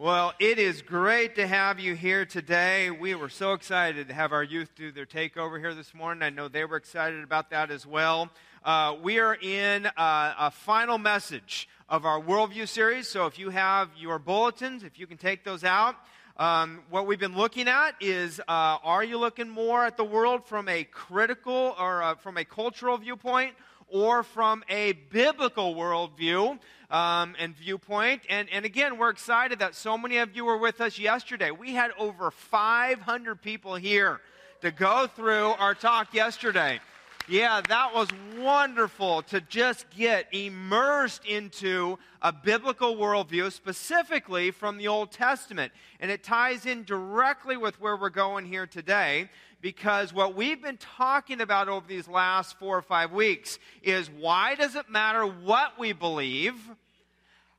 Well, it is great to have you here today. We were so excited to have our youth do their takeover here this morning. I know they were excited about that as well. Uh, we are in uh, a final message of our Worldview series. So if you have your bulletins, if you can take those out, um, what we've been looking at is uh, are you looking more at the world from a critical or uh, from a cultural viewpoint or from a biblical worldview? um, and viewpoint. And, and again, we're excited that so many of you were with us yesterday. We had over 500 people here to go through our talk yesterday. Yeah, that was wonderful to just get immersed into a biblical worldview, specifically from the Old Testament. And it ties in directly with where we're going here today, because what we've been talking about over these last four or five weeks is why does it matter what we believe?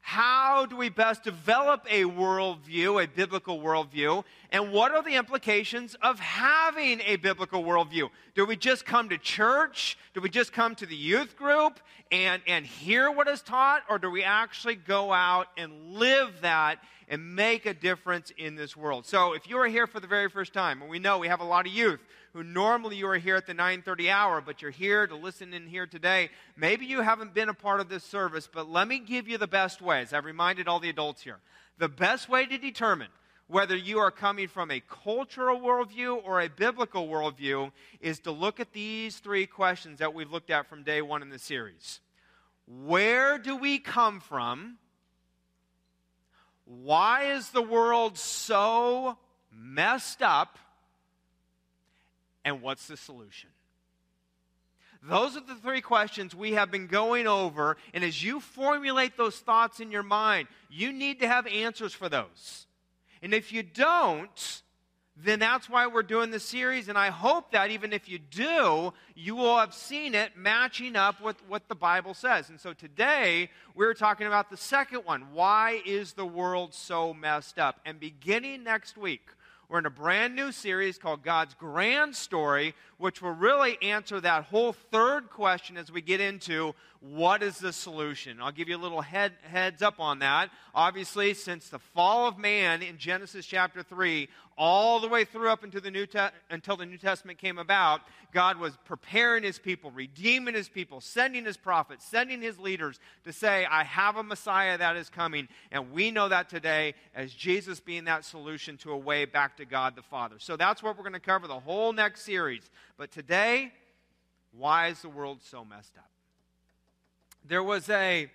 how do we best develop a worldview, a biblical worldview, and what are the implications of having a biblical worldview? Do we just come to church? Do we just come to the youth group and, and hear what is taught? Or do we actually go out and live that and make a difference in this world? So if you are here for the very first time, and we know we have a lot of youth who normally you are here at the 9:30 hour, but you're here to listen in here today. Maybe you haven't been a part of this service, but let me give you the best ways. I've reminded all the adults here. The best way to determine whether you are coming from a cultural worldview or a biblical worldview is to look at these three questions that we've looked at from day one in the series. Where do we come from? Why is the world so messed up? And what's the solution? Those are the three questions we have been going over. And as you formulate those thoughts in your mind, you need to have answers for those. And if you don't, then that's why we're doing this series. And I hope that even if you do, you will have seen it matching up with what the Bible says. And so today, we're talking about the second one why is the world so messed up? And beginning next week, we're in a brand new series called God's Grand Story, which will really answer that whole third question as we get into what is the solution. I'll give you a little head, heads up on that. Obviously, since the fall of man in Genesis chapter 3, all the way through up into the New Te- until the New Testament came about, God was preparing his people, redeeming his people, sending his prophets, sending his leaders to say, I have a Messiah that is coming. And we know that today as Jesus being that solution to a way back to God the Father. So that's what we're going to cover the whole next series. But today, why is the world so messed up? There was a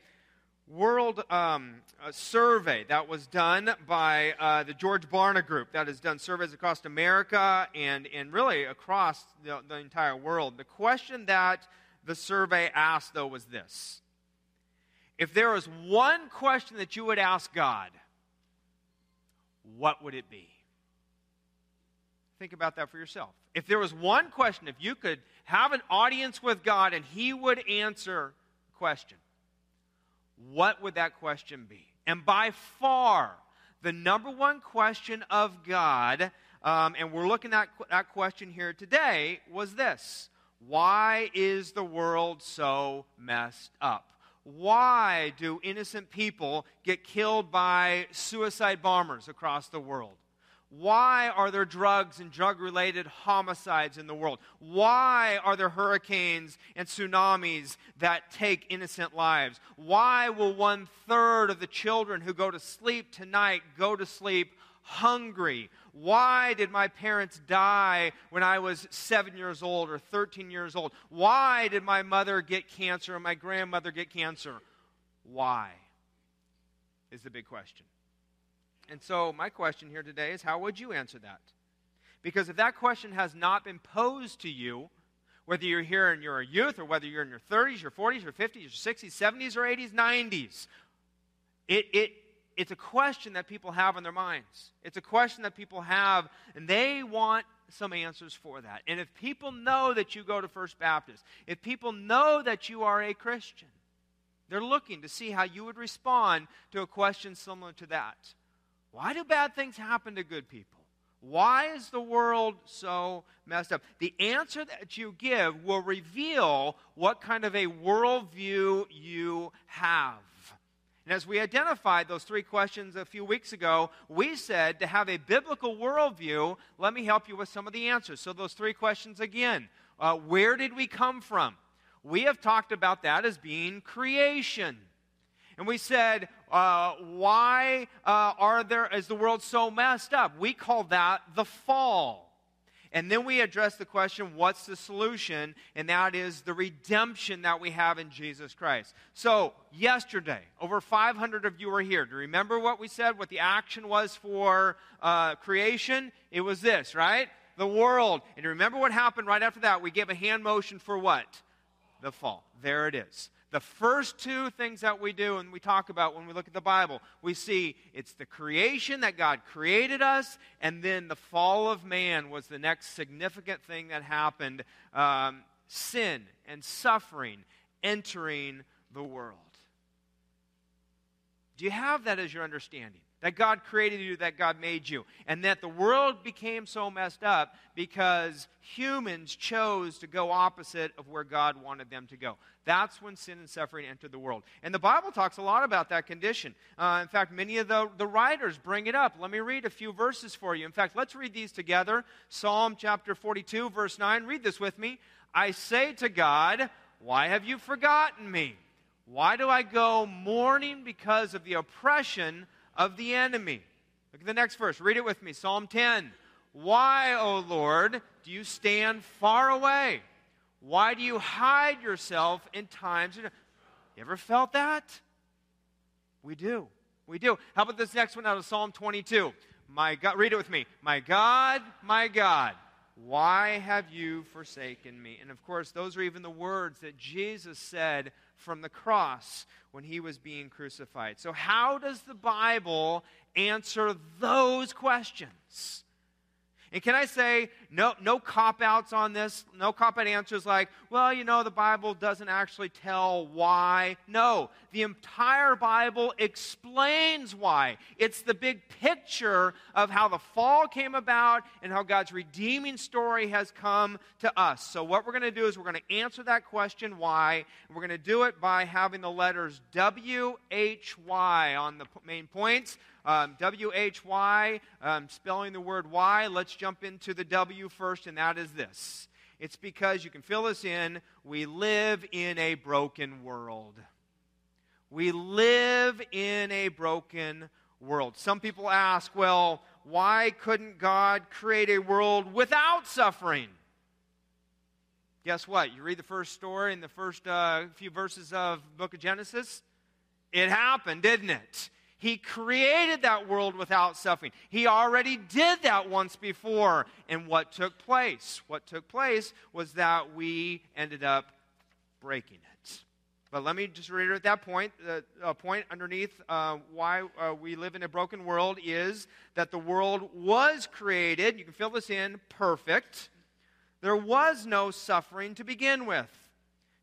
world um, survey that was done by uh, the George Barna Group that has done surveys across America and, and really across the, the entire world. The question that the survey asked, though, was this If there was one question that you would ask God, what would it be? Think about that for yourself. If there was one question, if you could have an audience with God and He would answer question, what would that question be? And by far, the number one question of God, um, and we're looking at that question here today, was this Why is the world so messed up? Why do innocent people get killed by suicide bombers across the world? Why are there drugs and drug related homicides in the world? Why are there hurricanes and tsunamis that take innocent lives? Why will one third of the children who go to sleep tonight go to sleep hungry? Why did my parents die when I was seven years old or 13 years old? Why did my mother get cancer and my grandmother get cancer? Why? Is the big question. And so, my question here today is how would you answer that? Because if that question has not been posed to you, whether you're here and you're a youth or whether you're in your 30s, your 40s, your 50s, your 60s, 70s, or 80s, 90s, it, it, it's a question that people have in their minds. It's a question that people have, and they want some answers for that. And if people know that you go to First Baptist, if people know that you are a Christian, they're looking to see how you would respond to a question similar to that. Why do bad things happen to good people? Why is the world so messed up? The answer that you give will reveal what kind of a worldview you have. And as we identified those three questions a few weeks ago, we said to have a biblical worldview, let me help you with some of the answers. So, those three questions again uh, where did we come from? We have talked about that as being creation. And we said, uh, why uh, are there, is the world so messed up? We call that the fall. And then we address the question, what's the solution? And that is the redemption that we have in Jesus Christ. So, yesterday, over 500 of you were here. Do you remember what we said, what the action was for uh, creation? It was this, right? The world. And you remember what happened right after that? We gave a hand motion for what? The fall. There it is the first two things that we do and we talk about when we look at the Bible, we see it's the creation that God created us, and then the fall of man was the next significant thing that happened um, sin and suffering entering the world. Do you have that as your understanding? That God created you, that God made you, and that the world became so messed up because humans chose to go opposite of where God wanted them to go. That's when sin and suffering entered the world. And the Bible talks a lot about that condition. Uh, in fact, many of the, the writers bring it up. Let me read a few verses for you. In fact, let's read these together. Psalm chapter 42, verse 9. Read this with me. I say to God, Why have you forgotten me? Why do I go mourning because of the oppression of the enemy. Look at the next verse. Read it with me. Psalm 10. Why, O Lord, do you stand far away? Why do you hide yourself in times? You ever felt that? We do. We do. How about this next one out of Psalm 22? My God, read it with me. My God, my God, why have you forsaken me? And of course, those are even the words that Jesus said from the cross when he was being crucified. So, how does the Bible answer those questions? And can I say, no, no cop outs on this? No cop out answers like, well, you know, the Bible doesn't actually tell why. No, the entire Bible explains why. It's the big picture of how the fall came about and how God's redeeming story has come to us. So, what we're going to do is we're going to answer that question, why, and we're going to do it by having the letters W H Y on the main points. Um, w H Y, um, spelling the word Y. Let's jump into the W first, and that is this. It's because you can fill this in. We live in a broken world. We live in a broken world. Some people ask, well, why couldn't God create a world without suffering? Guess what? You read the first story in the first uh, few verses of book of Genesis. It happened, didn't it? He created that world without suffering. He already did that once before. And what took place? What took place was that we ended up breaking it. But let me just reiterate that point. The uh, point underneath uh, why uh, we live in a broken world is that the world was created, you can fill this in, perfect. There was no suffering to begin with.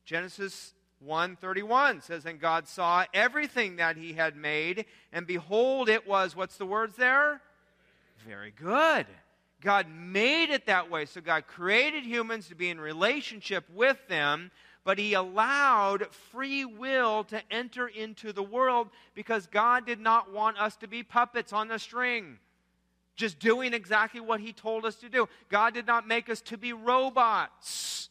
Genesis 131 says, And God saw everything that he had made, and behold, it was, what's the words there? Very good. God made it that way. So God created humans to be in relationship with them, but he allowed free will to enter into the world because God did not want us to be puppets on the string, just doing exactly what he told us to do. God did not make us to be robots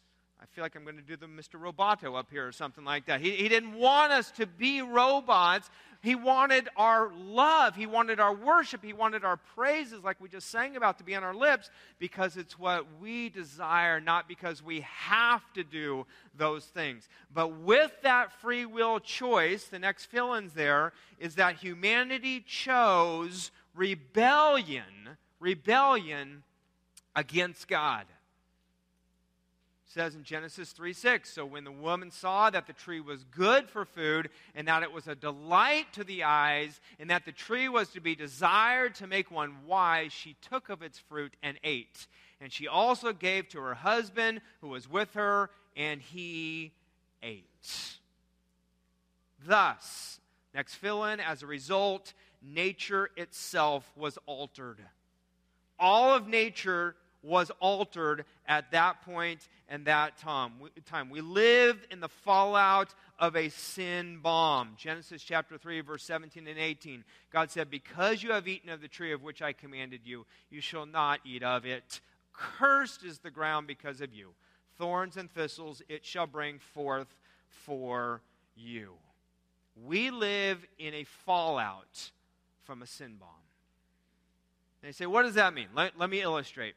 feel like I'm going to do the Mr. Roboto up here or something like that. He, he didn't want us to be robots. He wanted our love. He wanted our worship. He wanted our praises, like we just sang about, to be on our lips because it's what we desire, not because we have to do those things. But with that free will choice, the next fill ins there is that humanity chose rebellion, rebellion against God says in Genesis 3 6. So when the woman saw that the tree was good for food, and that it was a delight to the eyes, and that the tree was to be desired to make one wise, she took of its fruit and ate. And she also gave to her husband who was with her, and he ate. Thus, next fill in, as a result, nature itself was altered. All of nature was altered at that point and that time. We live in the fallout of a sin bomb. Genesis chapter 3, verse 17 and 18. God said, Because you have eaten of the tree of which I commanded you, you shall not eat of it. Cursed is the ground because of you. Thorns and thistles it shall bring forth for you. We live in a fallout from a sin bomb. You say, what does that mean? Let, let me illustrate.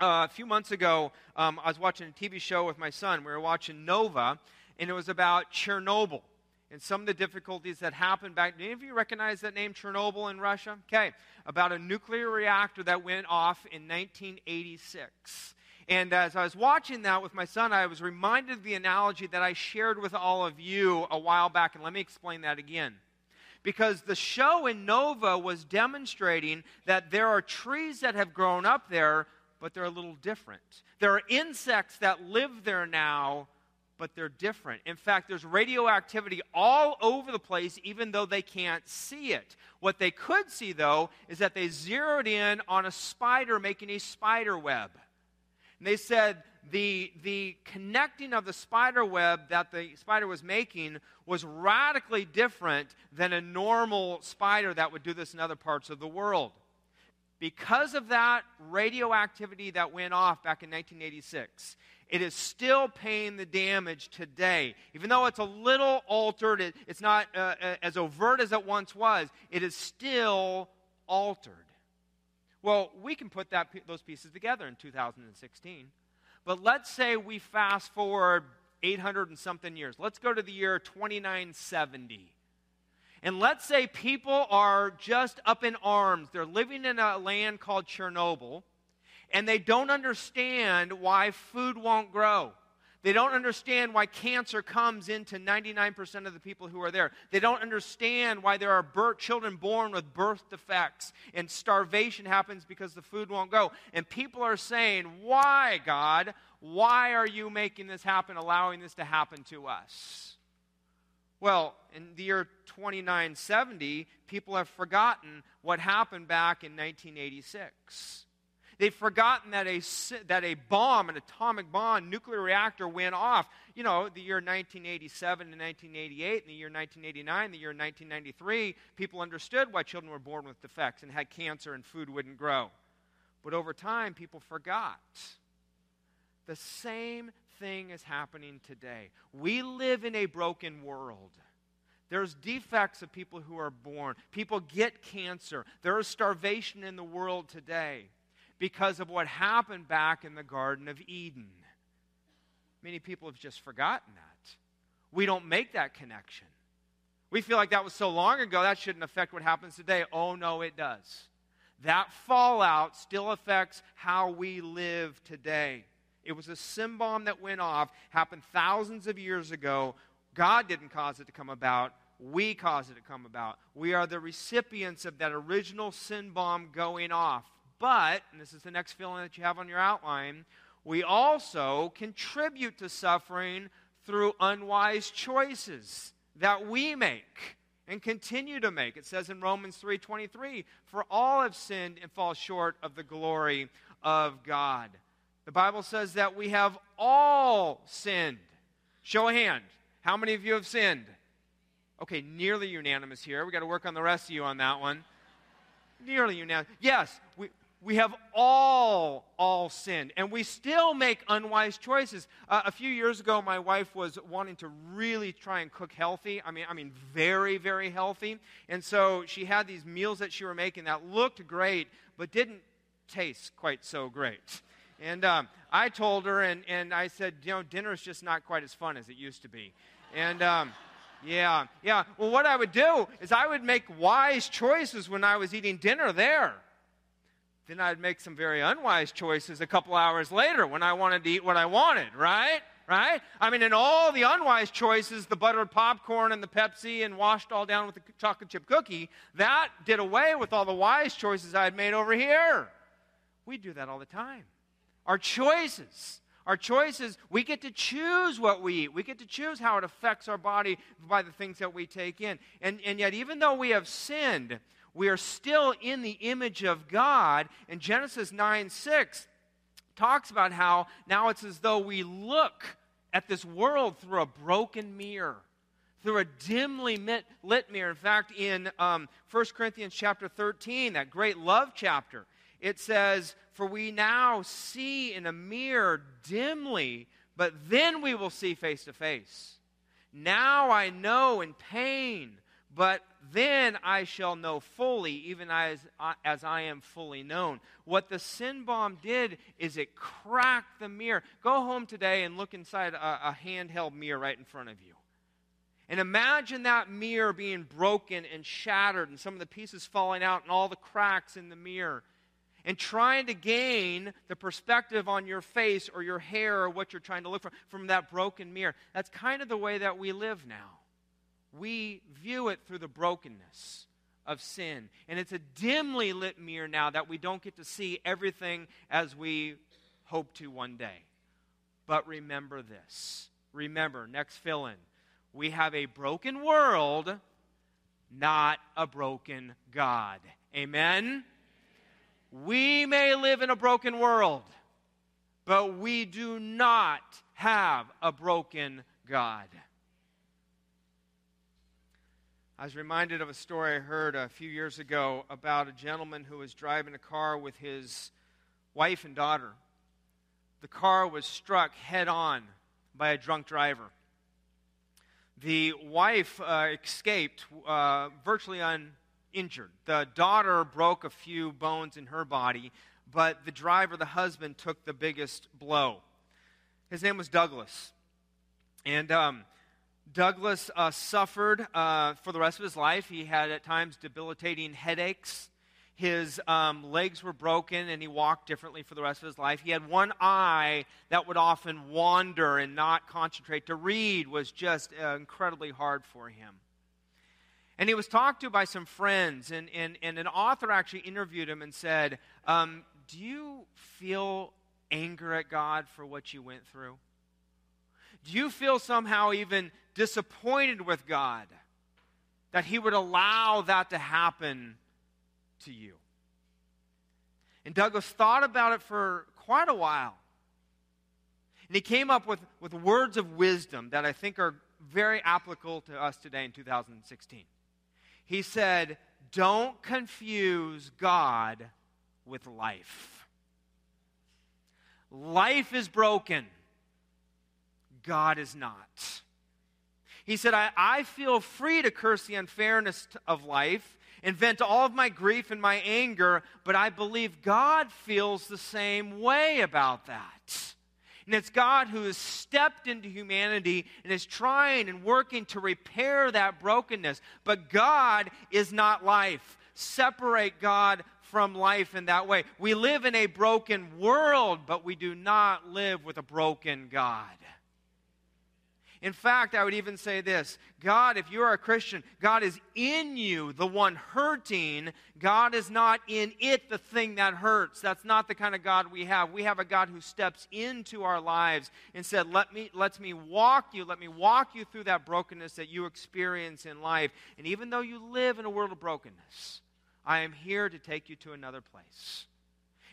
Uh, a few months ago, um, I was watching a TV show with my son. We were watching Nova, and it was about Chernobyl and some of the difficulties that happened back. Do any of you recognize that name, Chernobyl, in Russia? Okay, about a nuclear reactor that went off in 1986. And as I was watching that with my son, I was reminded of the analogy that I shared with all of you a while back, and let me explain that again. Because the show in Nova was demonstrating that there are trees that have grown up there, but they're a little different. There are insects that live there now, but they're different. In fact, there's radioactivity all over the place, even though they can't see it. What they could see, though, is that they zeroed in on a spider making a spider web. And they said the, the connecting of the spider web that the spider was making was radically different than a normal spider that would do this in other parts of the world. Because of that radioactivity that went off back in 1986, it is still paying the damage today. Even though it's a little altered, it, it's not uh, uh as overt as it once was, it is still altered. Well, we can put that, those pieces together in 2016. But let's say we fast forward 800 and something years. Let's go to the year 2970. And let's say people are just up in arms. They're living in a land called Chernobyl, and they don't understand why food won't grow. They don't understand why cancer comes into 99% of the people who are there. They don't understand why there are birth, children born with birth defects and starvation happens because the food won't go. And people are saying, Why, God? Why are you making this happen, allowing this to happen to us? Well, in the year 2970, people have forgotten what happened back in 1986. They've forgotten that a, that a bomb, an atomic bomb, nuclear reactor went off, you know, the year 1987 and 1988, and the year 1989, the year 1993. People understood why children were born with defects and had cancer and food wouldn't grow. But over time, people forgot. The same thing is happening today. We live in a broken world. There's defects of people who are born. People get cancer. There is starvation in the world today because of what happened back in the Garden of Eden. Many people have just forgotten that. We don't make that connection. We feel like that was so long ago, that shouldn't affect what happens today. Oh, no, it does. That fallout still affects how we live today. It was a sin bomb that went off, happened thousands of years ago. God didn't cause it to come about. We caused it to come about. We are the recipients of that original sin bomb going off. But, and this is the next feeling that you have on your outline, we also contribute to suffering through unwise choices that we make and continue to make. It says in Romans 3:23, "For all have sinned and fall short of the glory of God." The Bible says that we have all sinned. Show a hand. How many of you have sinned? Okay, nearly unanimous here. We got to work on the rest of you on that one. Nearly unanimous. Yes, we, we have all all sinned and we still make unwise choices uh, a few years ago my wife was wanting to really try and cook healthy i mean i mean very very healthy and so she had these meals that she were making that looked great but didn't taste quite so great and um, i told her and, and i said you know dinner is just not quite as fun as it used to be and um, yeah yeah well what i would do is i would make wise choices when i was eating dinner there then I'd make some very unwise choices a couple hours later when I wanted to eat what I wanted, right? Right? I mean, in all the unwise choices, the buttered popcorn and the Pepsi and washed all down with the chocolate chip cookie, that did away with all the wise choices I had made over here. We do that all the time. Our choices. Our choices, we get to choose what we eat. We get to choose how it affects our body by the things that we take in. And, and yet, even though we have sinned, we are still in the image of God. In Genesis 9 6, talks about how now it's as though we look at this world through a broken mirror through a dimly lit mirror. In fact, in um, 1 Corinthians chapter 13, that great love chapter, it says, For we now see in a mirror dimly, but then we will see face to face. Now I know in pain, but then I shall know fully, even as, as I am fully known. What the sin bomb did is it cracked the mirror. Go home today and look inside a, a handheld mirror right in front of you. And imagine that mirror being broken and shattered, and some of the pieces falling out, and all the cracks in the mirror. And trying to gain the perspective on your face or your hair or what you're trying to look for from that broken mirror. That's kind of the way that we live now. We view it through the brokenness of sin. And it's a dimly lit mirror now that we don't get to see everything as we hope to one day. But remember this. Remember, next fill in we have a broken world, not a broken God. Amen? We may live in a broken world, but we do not have a broken God. I was reminded of a story I heard a few years ago about a gentleman who was driving a car with his wife and daughter. The car was struck head on by a drunk driver. The wife uh, escaped uh, virtually uninjured. The daughter broke a few bones in her body, but the driver, the husband, took the biggest blow. His name was Douglas. And um, Douglas uh, suffered uh, for the rest of his life. He had at times debilitating headaches. His um, legs were broken and he walked differently for the rest of his life. He had one eye that would often wander and not concentrate. To read was just uh, incredibly hard for him. And he was talked to by some friends, and, and, and an author actually interviewed him and said, um, Do you feel anger at God for what you went through? Do you feel somehow even disappointed with God that He would allow that to happen to you. And Douglas thought about it for quite a while. And he came up with, with words of wisdom that I think are very applicable to us today in 2016. He said, Don't confuse God with life. Life is broken, God is not. He said, I, I feel free to curse the unfairness of life and vent all of my grief and my anger, but I believe God feels the same way about that. And it's God who has stepped into humanity and is trying and working to repair that brokenness. But God is not life. Separate God from life in that way. We live in a broken world, but we do not live with a broken God. In fact, I would even say this God, if you are a Christian, God is in you, the one hurting. God is not in it, the thing that hurts. That's not the kind of God we have. We have a God who steps into our lives and said, Let me, let me walk you, let me walk you through that brokenness that you experience in life. And even though you live in a world of brokenness, I am here to take you to another place.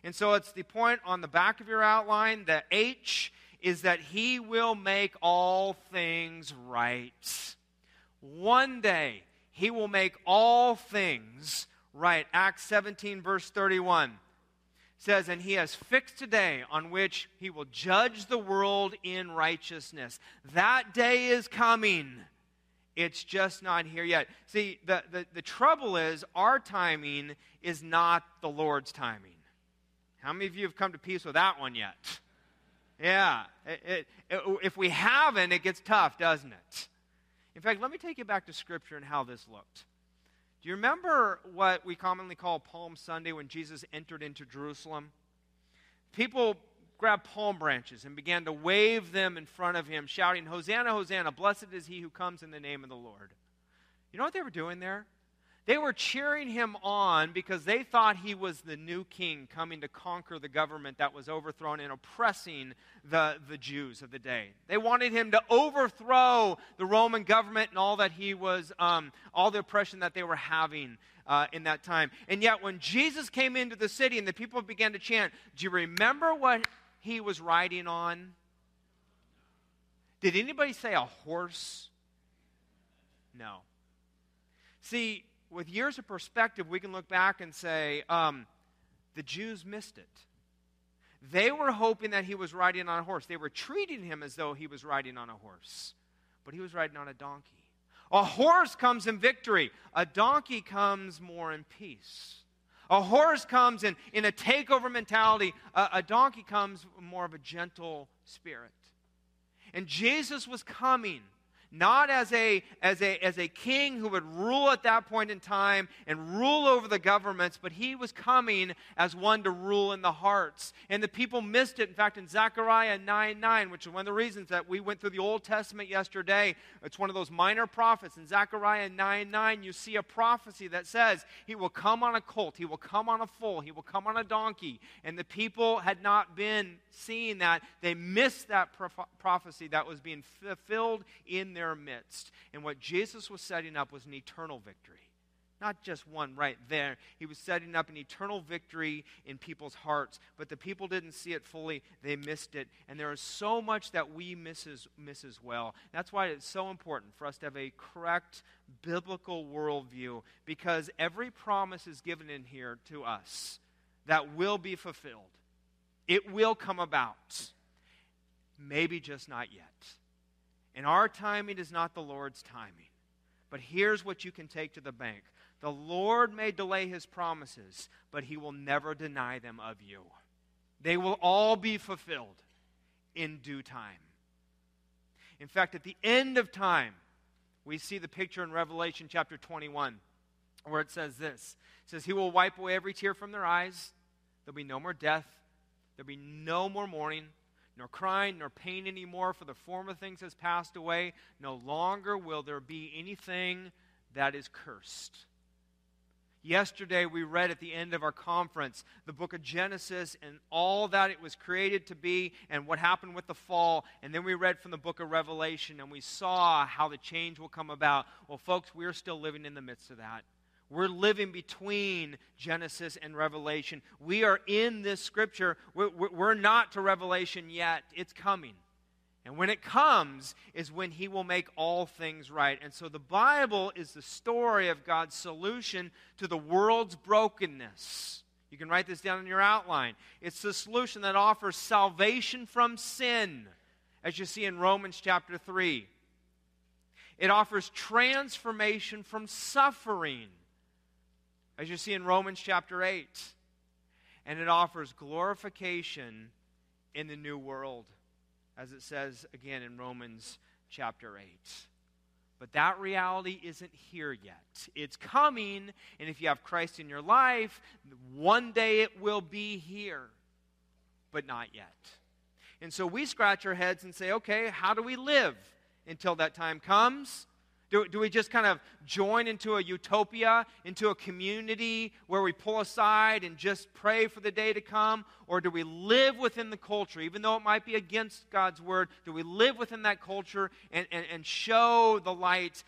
And so it's the point on the back of your outline, the H is that he will make all things right. One day, he will make all things right. Acts 17, verse 31 says, And he has fixed a day on which he will judge the world in righteousness. That day is coming. It's just not here yet. See, the, the, the trouble is, our timing is not the Lord's timing. How many of you have come to peace with that one yet? Yeah. It, it, it, if we haven't, it gets tough, doesn't it? In fact, let me take you back to Scripture and how this looked. Do you remember what we commonly call Palm Sunday when Jesus entered into Jerusalem? People grabbed palm branches and began to wave them in front of him, shouting, Hosanna, Hosanna, blessed is he who comes in the name of the Lord. You know what they were doing there? They were cheering him on because they thought he was the new king coming to conquer the government that was overthrown and oppressing the, the Jews of the day. They wanted him to overthrow the Roman government and all that he was, um, all the oppression that they were having uh, in that time. And yet, when Jesus came into the city and the people began to chant, Do you remember what he was riding on? Did anybody say a horse? No. See, with years of perspective, we can look back and say, um, the Jews missed it. They were hoping that he was riding on a horse. They were treating him as though he was riding on a horse, but he was riding on a donkey. A horse comes in victory, a donkey comes more in peace. A horse comes in, in a takeover mentality, a, a donkey comes more of a gentle spirit. And Jesus was coming not as a, as, a, as a king who would rule at that point in time and rule over the governments, but he was coming as one to rule in the hearts. And the people missed it. In fact, in Zechariah 9 9, which is one of the reasons that we went through the Old Testament yesterday, it's one of those minor prophets. In Zechariah 9 9, you see a prophecy that says, He will come on a colt, He will come on a foal, He will come on a donkey. And the people had not been seeing that. They missed that prophecy that was being fulfilled in their midst. And what Jesus was setting up was an eternal victory. Not just one right there. He was setting up an eternal victory in people's hearts. But the people didn't see it fully. They missed it. And there is so much that we miss as, miss as well. That's why it's so important for us to have a correct biblical worldview because every promise is given in here to us that will be fulfilled. It will come about. Maybe just not yet. And our timing is not the Lord's timing. But here's what you can take to the bank the Lord may delay his promises, but he will never deny them of you. They will all be fulfilled in due time. In fact, at the end of time, we see the picture in Revelation chapter 21 where it says this it says, He will wipe away every tear from their eyes. There'll be no more death, there'll be no more mourning nor crying, nor pain anymore, for the former things has passed away. No longer will there be anything that is cursed. Yesterday, we read at the end of our conference the book of Genesis and all that it was created to be and what happened with the fall. And then we read from the book of Revelation and we saw how the change will come about. Well, folks, we're still living in the midst of that. We're living between Genesis and Revelation. We are in this scripture. We're, we're, not to Revelation yet, it's coming. And when it comes is when he will make all things right. And so the Bible is the story of God's solution to the world's brokenness. You can write this down in your outline. It's the solution that offers salvation from sin, as you see in Romans chapter 3. It offers transformation from suffering as you see in Romans chapter 8. And it offers glorification in the new world, as it says again in Romans chapter 8. But that reality isn't here yet. It's coming, and if you have Christ in your life, one day it will be here, but not yet. And so we scratch our heads and say, okay, how do we live until that time comes? Do, do we just kind of join into a utopia, into a community where we pull aside and just pray for the day to come? Or do we live within the culture, even though it might be against God's word? Do we live within that culture and, and, and show the light?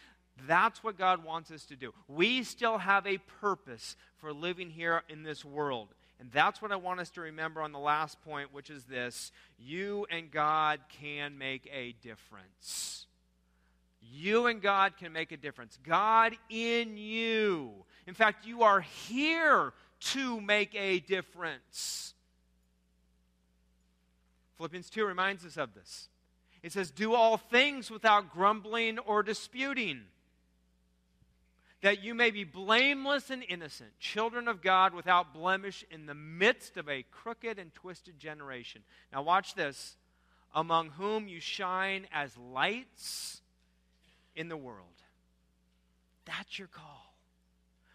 That's what God wants us to do. We still have a purpose for living here in this world. And that's what I want us to remember on the last point, which is this you and God can make a difference. You and God can make a difference. God in you. In fact, you are here to make a difference. Philippians 2 reminds us of this. It says, Do all things without grumbling or disputing, that you may be blameless and innocent, children of God without blemish in the midst of a crooked and twisted generation. Now, watch this. Among whom you shine as lights in the world. That's your call.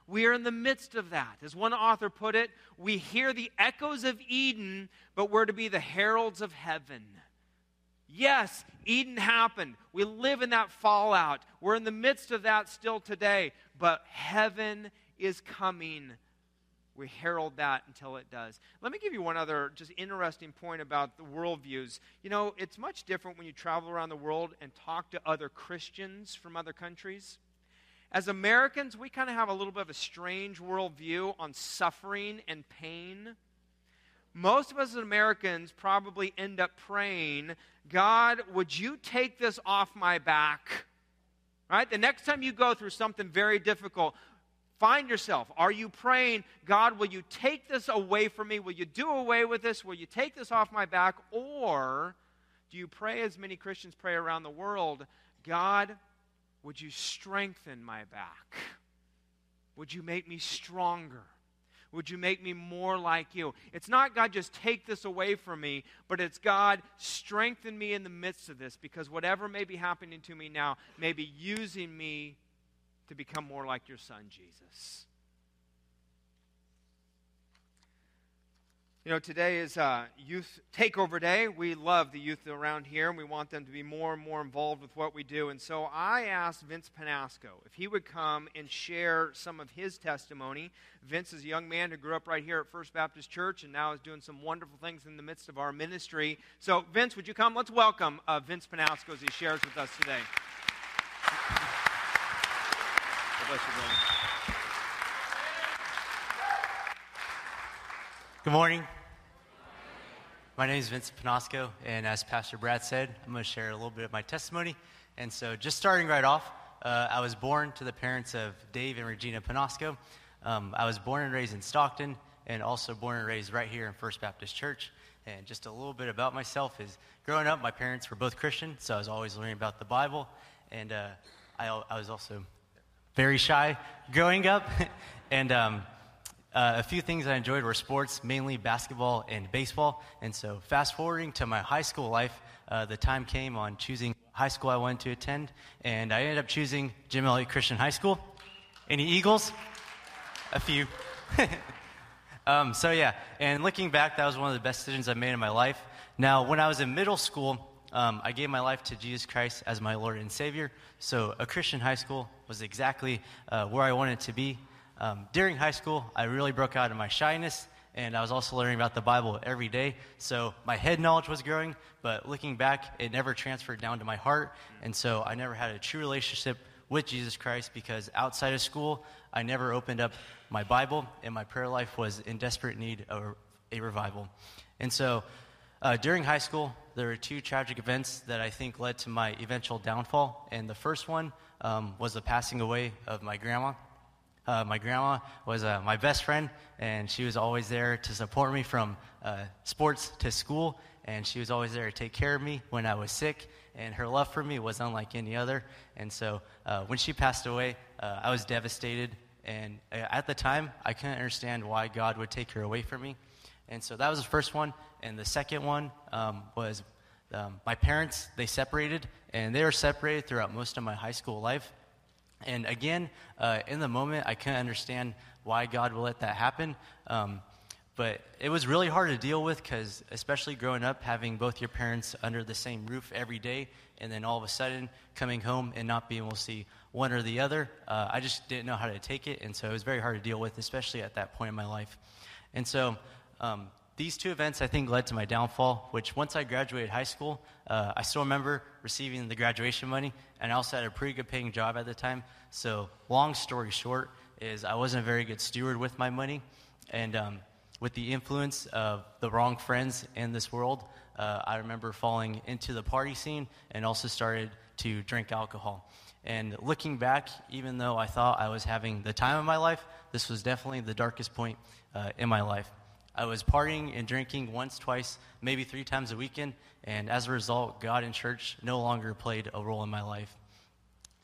We are in the midst of that. As one author put it, we hear the echoes of Eden, but we're to be the heralds of heaven. Yes, Eden happened. We live in that fallout. We're in the midst of that still today, but heaven is coming we herald that until it does. Let me give you one other just interesting point about the worldviews. You know, it's much different when you travel around the world and talk to other Christians from other countries. As Americans, we kind of have a little bit of a strange worldview on suffering and pain. most of us as Americans probably end up praying, God, would you take this off my back? Right? The next time you go through something very difficult, find yourself. Are you praying, God, will you take this away from me? Will you do away with this? Will you take this off my back? Or do you pray as many Christians pray around the world, God, would you strengthen my back? Would you make me stronger? Would you make me more like you? It's not God, just take this away from me, but it's God, strengthen me in the midst of this because whatever may be happening to me now may be using me to become more like your son, Jesus. You know, today is uh, Youth Takeover Day. We love the youth around here, and we want them to be more and more involved with what we do. And so I asked Vince Panasco if he would come and share some of his testimony. Vince is a young man who grew up right here at First Baptist Church and now is doing some wonderful things in the midst of our ministry. So, Vince, would you come? Let's welcome uh, Vince Panasco as he shares with us today. Good morning. My name is Vincent Panasco, and as Pastor Brad said, I'm going to share a little bit of my testimony. And so, just starting right off, uh, I was born to the parents of Dave and Regina Panasco. Um, I was born and raised in Stockton, and also born and raised right here in First Baptist Church. And just a little bit about myself is growing up, my parents were both Christian, so I was always learning about the Bible. And uh, I, I, was also very shy growing up. and um, uh, a few things I enjoyed were sports, mainly basketball and baseball. And so, fast forwarding to my high school life, uh, the time came on choosing high school I wanted to attend, and I ended up choosing Jim Elliot Christian High School. Any Eagles? A few. um, so, yeah, and looking back, that was one of the best decisions I made in my life. Now, when I was in middle school, um, I gave my life to Jesus Christ as my Lord and Savior. So, a Christian high school was exactly uh, where I wanted to be. Um, during high school, I really broke out of my shyness, and I was also learning about the Bible every day. So my head knowledge was growing, but looking back, it never transferred down to my heart. And so I never had a true relationship with Jesus Christ because outside of school, I never opened up my Bible, and my prayer life was in desperate need of a revival. And so uh, during high school, there were two tragic events that I think led to my eventual downfall. And the first one um, was the passing away of my grandma. Uh, my grandma was uh, my best friend, and she was always there to support me from uh, sports to school, and she was always there to take care of me when I was sick. And her love for me was unlike any other. And so uh, when she passed away, uh, I was devastated. And uh, at the time, I couldn't understand why God would take her away from me. And so that was the first one. And the second one um, was um, my parents, they separated, and they were separated throughout most of my high school life. And again, uh, in the moment, I couldn't understand why God would let that happen. Um, but it was really hard to deal with because, especially growing up, having both your parents under the same roof every day, and then all of a sudden coming home and not being able to see one or the other, uh, I just didn't know how to take it. And so it was very hard to deal with, especially at that point in my life. And so um, these two events, I think, led to my downfall, which once I graduated high school, uh, I still remember receiving the graduation money, and I also had a pretty good paying job at the time. So, long story short, is I wasn't a very good steward with my money, and um, with the influence of the wrong friends in this world, uh, I remember falling into the party scene and also started to drink alcohol. And looking back, even though I thought I was having the time of my life, this was definitely the darkest point uh, in my life. I was partying and drinking once, twice, maybe three times a weekend, and as a result, God and church no longer played a role in my life.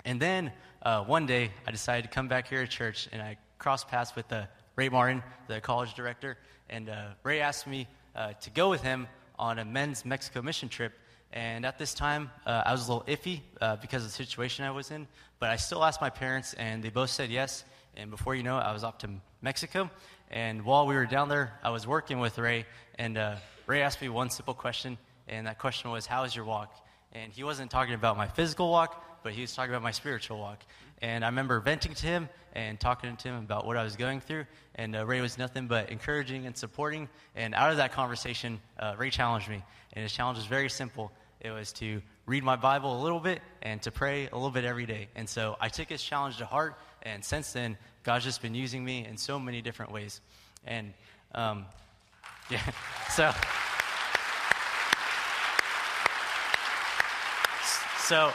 And then uh, one day, I decided to come back here to church, and I crossed paths with uh, Ray Martin, the college director, and uh, Ray asked me uh, to go with him on a men's Mexico mission trip. And at this time, uh, I was a little iffy uh, because of the situation I was in, but I still asked my parents, and they both said yes. And before you know it, I was off to Mexico. And while we were down there, I was working with Ray, and uh, Ray asked me one simple question, and that question was, How is your walk? And he wasn't talking about my physical walk, but he was talking about my spiritual walk. And I remember venting to him and talking to him about what I was going through. And uh, Ray was nothing but encouraging and supporting. And out of that conversation, uh, Ray challenged me. And his challenge was very simple it was to read my Bible a little bit and to pray a little bit every day. And so I took his challenge to heart. And since then, God's just been using me in so many different ways. And um, Yeah. So. So,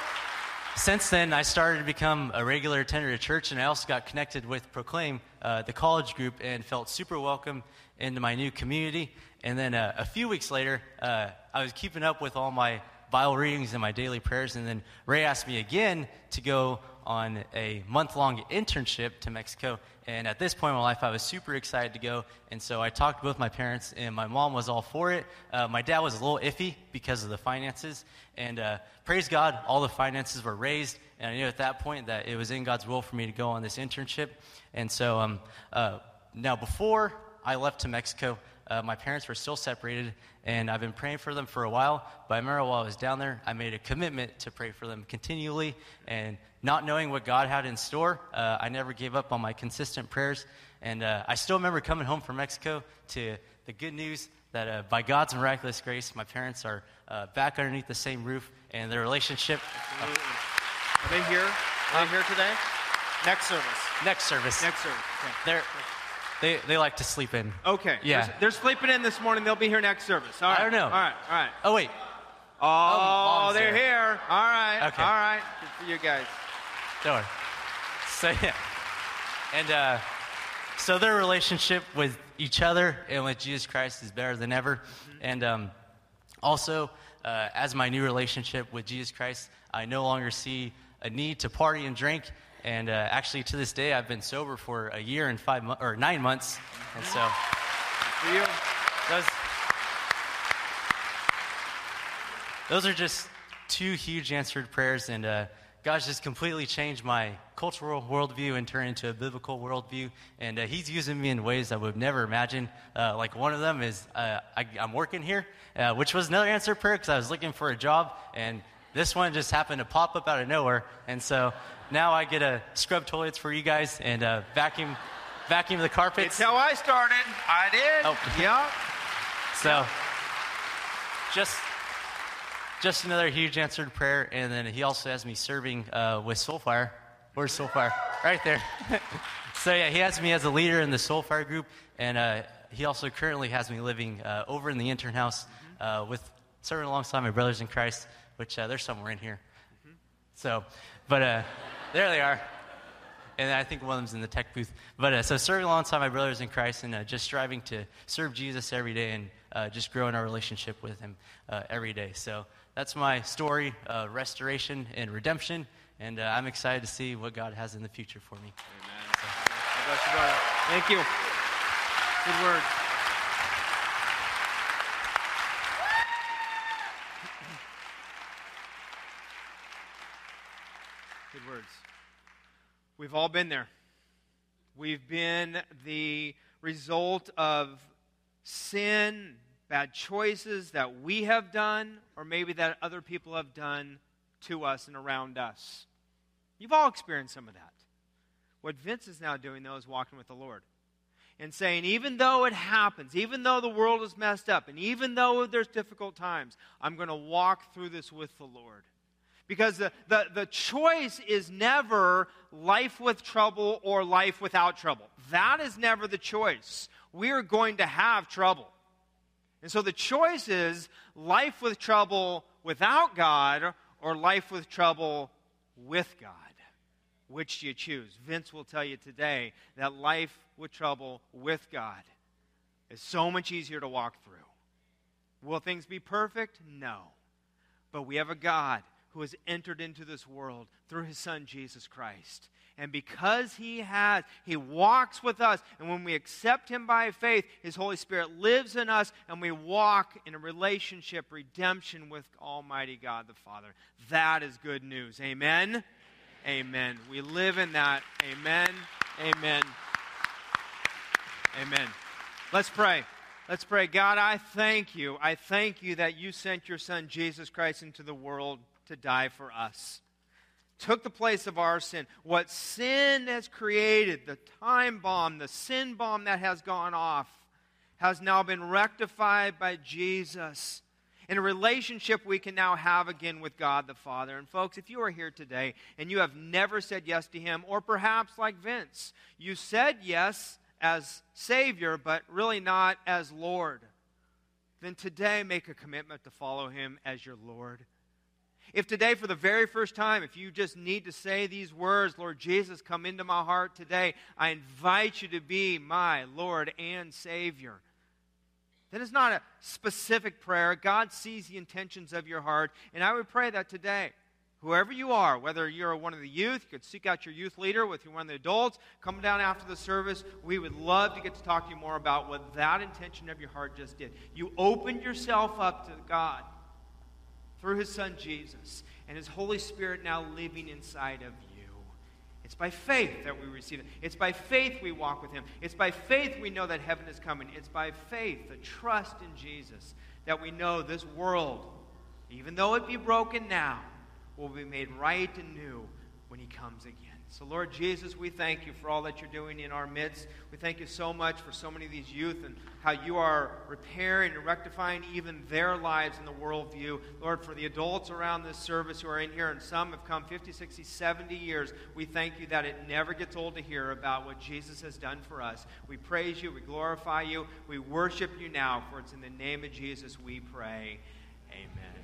since then, I started to become a regular attender at church, and I also got connected with Proclaim, uh, the college group, and felt super welcome into my new community. And then uh, a few weeks later, uh, I was keeping up with all my Bible readings and my daily prayers, and then Ray asked me again to go on a month long internship to Mexico. And at this point in my life, I was super excited to go. And so I talked to both my parents, and my mom was all for it. Uh, my dad was a little iffy because of the finances. And uh, praise God, all the finances were raised. And I knew at that point that it was in God's will for me to go on this internship. And so um, uh, now, before I left to Mexico, uh, my parents were still separated, and I've been praying for them for a while. But I remember while I was down there, I made a commitment to pray for them continually. And not knowing what God had in store, uh, I never gave up on my consistent prayers. And uh, I still remember coming home from Mexico to the good news that uh, by God's miraculous grace, my parents are uh, back underneath the same roof, and their relationship. Are they here? Are they here today? Next service. Next service. Next service. They're, they, they like to sleep in. Okay. Yeah. They're, they're sleeping in this morning. They'll be here next service. All right. I don't know. All right. All right. Oh, wait. Oh, mom's they're there. here. All right. Okay. All right. Good for you guys. Don't worry. So, yeah. And uh, so their relationship with each other and with Jesus Christ is better than ever. And um, also, uh, as my new relationship with Jesus Christ, I no longer see a need to party and drink. And uh, actually, to this day, I've been sober for a year and five mo- or nine months. And so For you. those, those are just two huge answered prayers, and uh, God's just completely changed my cultural worldview and turned into a biblical worldview. And uh, He's using me in ways I would never imagine. Uh, like one of them is uh, I, I'm working here, uh, which was another answered prayer because I was looking for a job, and this one just happened to pop up out of nowhere. And so now I get to scrub toilets for you guys and uh, vacuum, vacuum the carpets. It's how I started. I did. Oh. Yeah. So, just just another huge answered prayer, and then he also has me serving uh, with Soulfire. Where's Soulfire? Right there. so yeah, he has me as a leader in the Soulfire group, and uh, he also currently has me living uh, over in the intern house uh, with serving alongside my brothers in Christ, which uh, they're somewhere in here. So, but uh, there they are. And I think one of them's in the tech booth. But uh, so serving alongside my brothers in Christ and uh, just striving to serve Jesus every day and uh, just growing our relationship with Him uh, every day. So that's my story, uh, restoration and redemption. And uh, I'm excited to see what God has in the future for me. You, brother. Thank you. Good word. Good words. We've all been there. We've been the result of sin, bad choices that we have done, or maybe that other people have done to us and around us. You've all experienced some of that. What Vince is now doing, though, is walking with the Lord and saying, even though it happens, even though the world is messed up, and even though there's difficult times, I'm going to walk through this with the Lord. Because the, the, the choice is never life with trouble or life without trouble. That is never the choice. We are going to have trouble. And so the choice is life with trouble without God or life with trouble with God. Which do you choose? Vince will tell you today that life with trouble with God is so much easier to walk through. Will things be perfect? No. But we have a God who has entered into this world through his son Jesus Christ. And because he has, he walks with us. And when we accept him by faith, his Holy Spirit lives in us, and we walk in a relationship, redemption with Almighty God the Father. That is good news. Amen. Amen. We live in that. Amen. Amen. Amen. Let's pray. Let's pray. God, I thank you. I thank you that you sent your Son, Jesus Christ, into the world to die for us. Took the place of our sin. What sin has created, the time bomb, the sin bomb that has gone off, has now been rectified by Jesus in a relationship we can now have again with God the Father. And folks, if you are here today and you have never said yes to Him, or perhaps like Vince, you said yes as Savior, but really not as Lord. then today make a commitment to follow him as your Lord. If today, for the very first time, if you just need to say these words, Lord Jesus, come into my heart today, I invite you to be my Lord and Savior. Then it's not a specific prayer. God sees the intentions of your heart. And I would pray that today, whoever you are, whether you're one of the youth, you could seek out your youth leader with one of the adults, come down after the service. We would love to get to talk to you more about what that intention of your heart just did. You opened yourself up to God through his son Jesus and his Holy Spirit now living inside of you. It's by faith that we receive it. It's by faith we walk with him. It's by faith we know that heaven is coming. It's by faith, the trust in Jesus, that we know this world, even though it be broken now, will be made right and new when he comes again. So, Lord Jesus, we thank you for all that you're doing in our midst. We thank you so much for so many of these youth and how you are repairing and rectifying even their lives in the worldview. Lord, for the adults around this service who are in here, and some have come 50, 60, 70 years, we thank you that it never gets old to hear about what Jesus has done for us. We praise you, we glorify you, we worship you now, for it's in the name of Jesus we pray. Amen.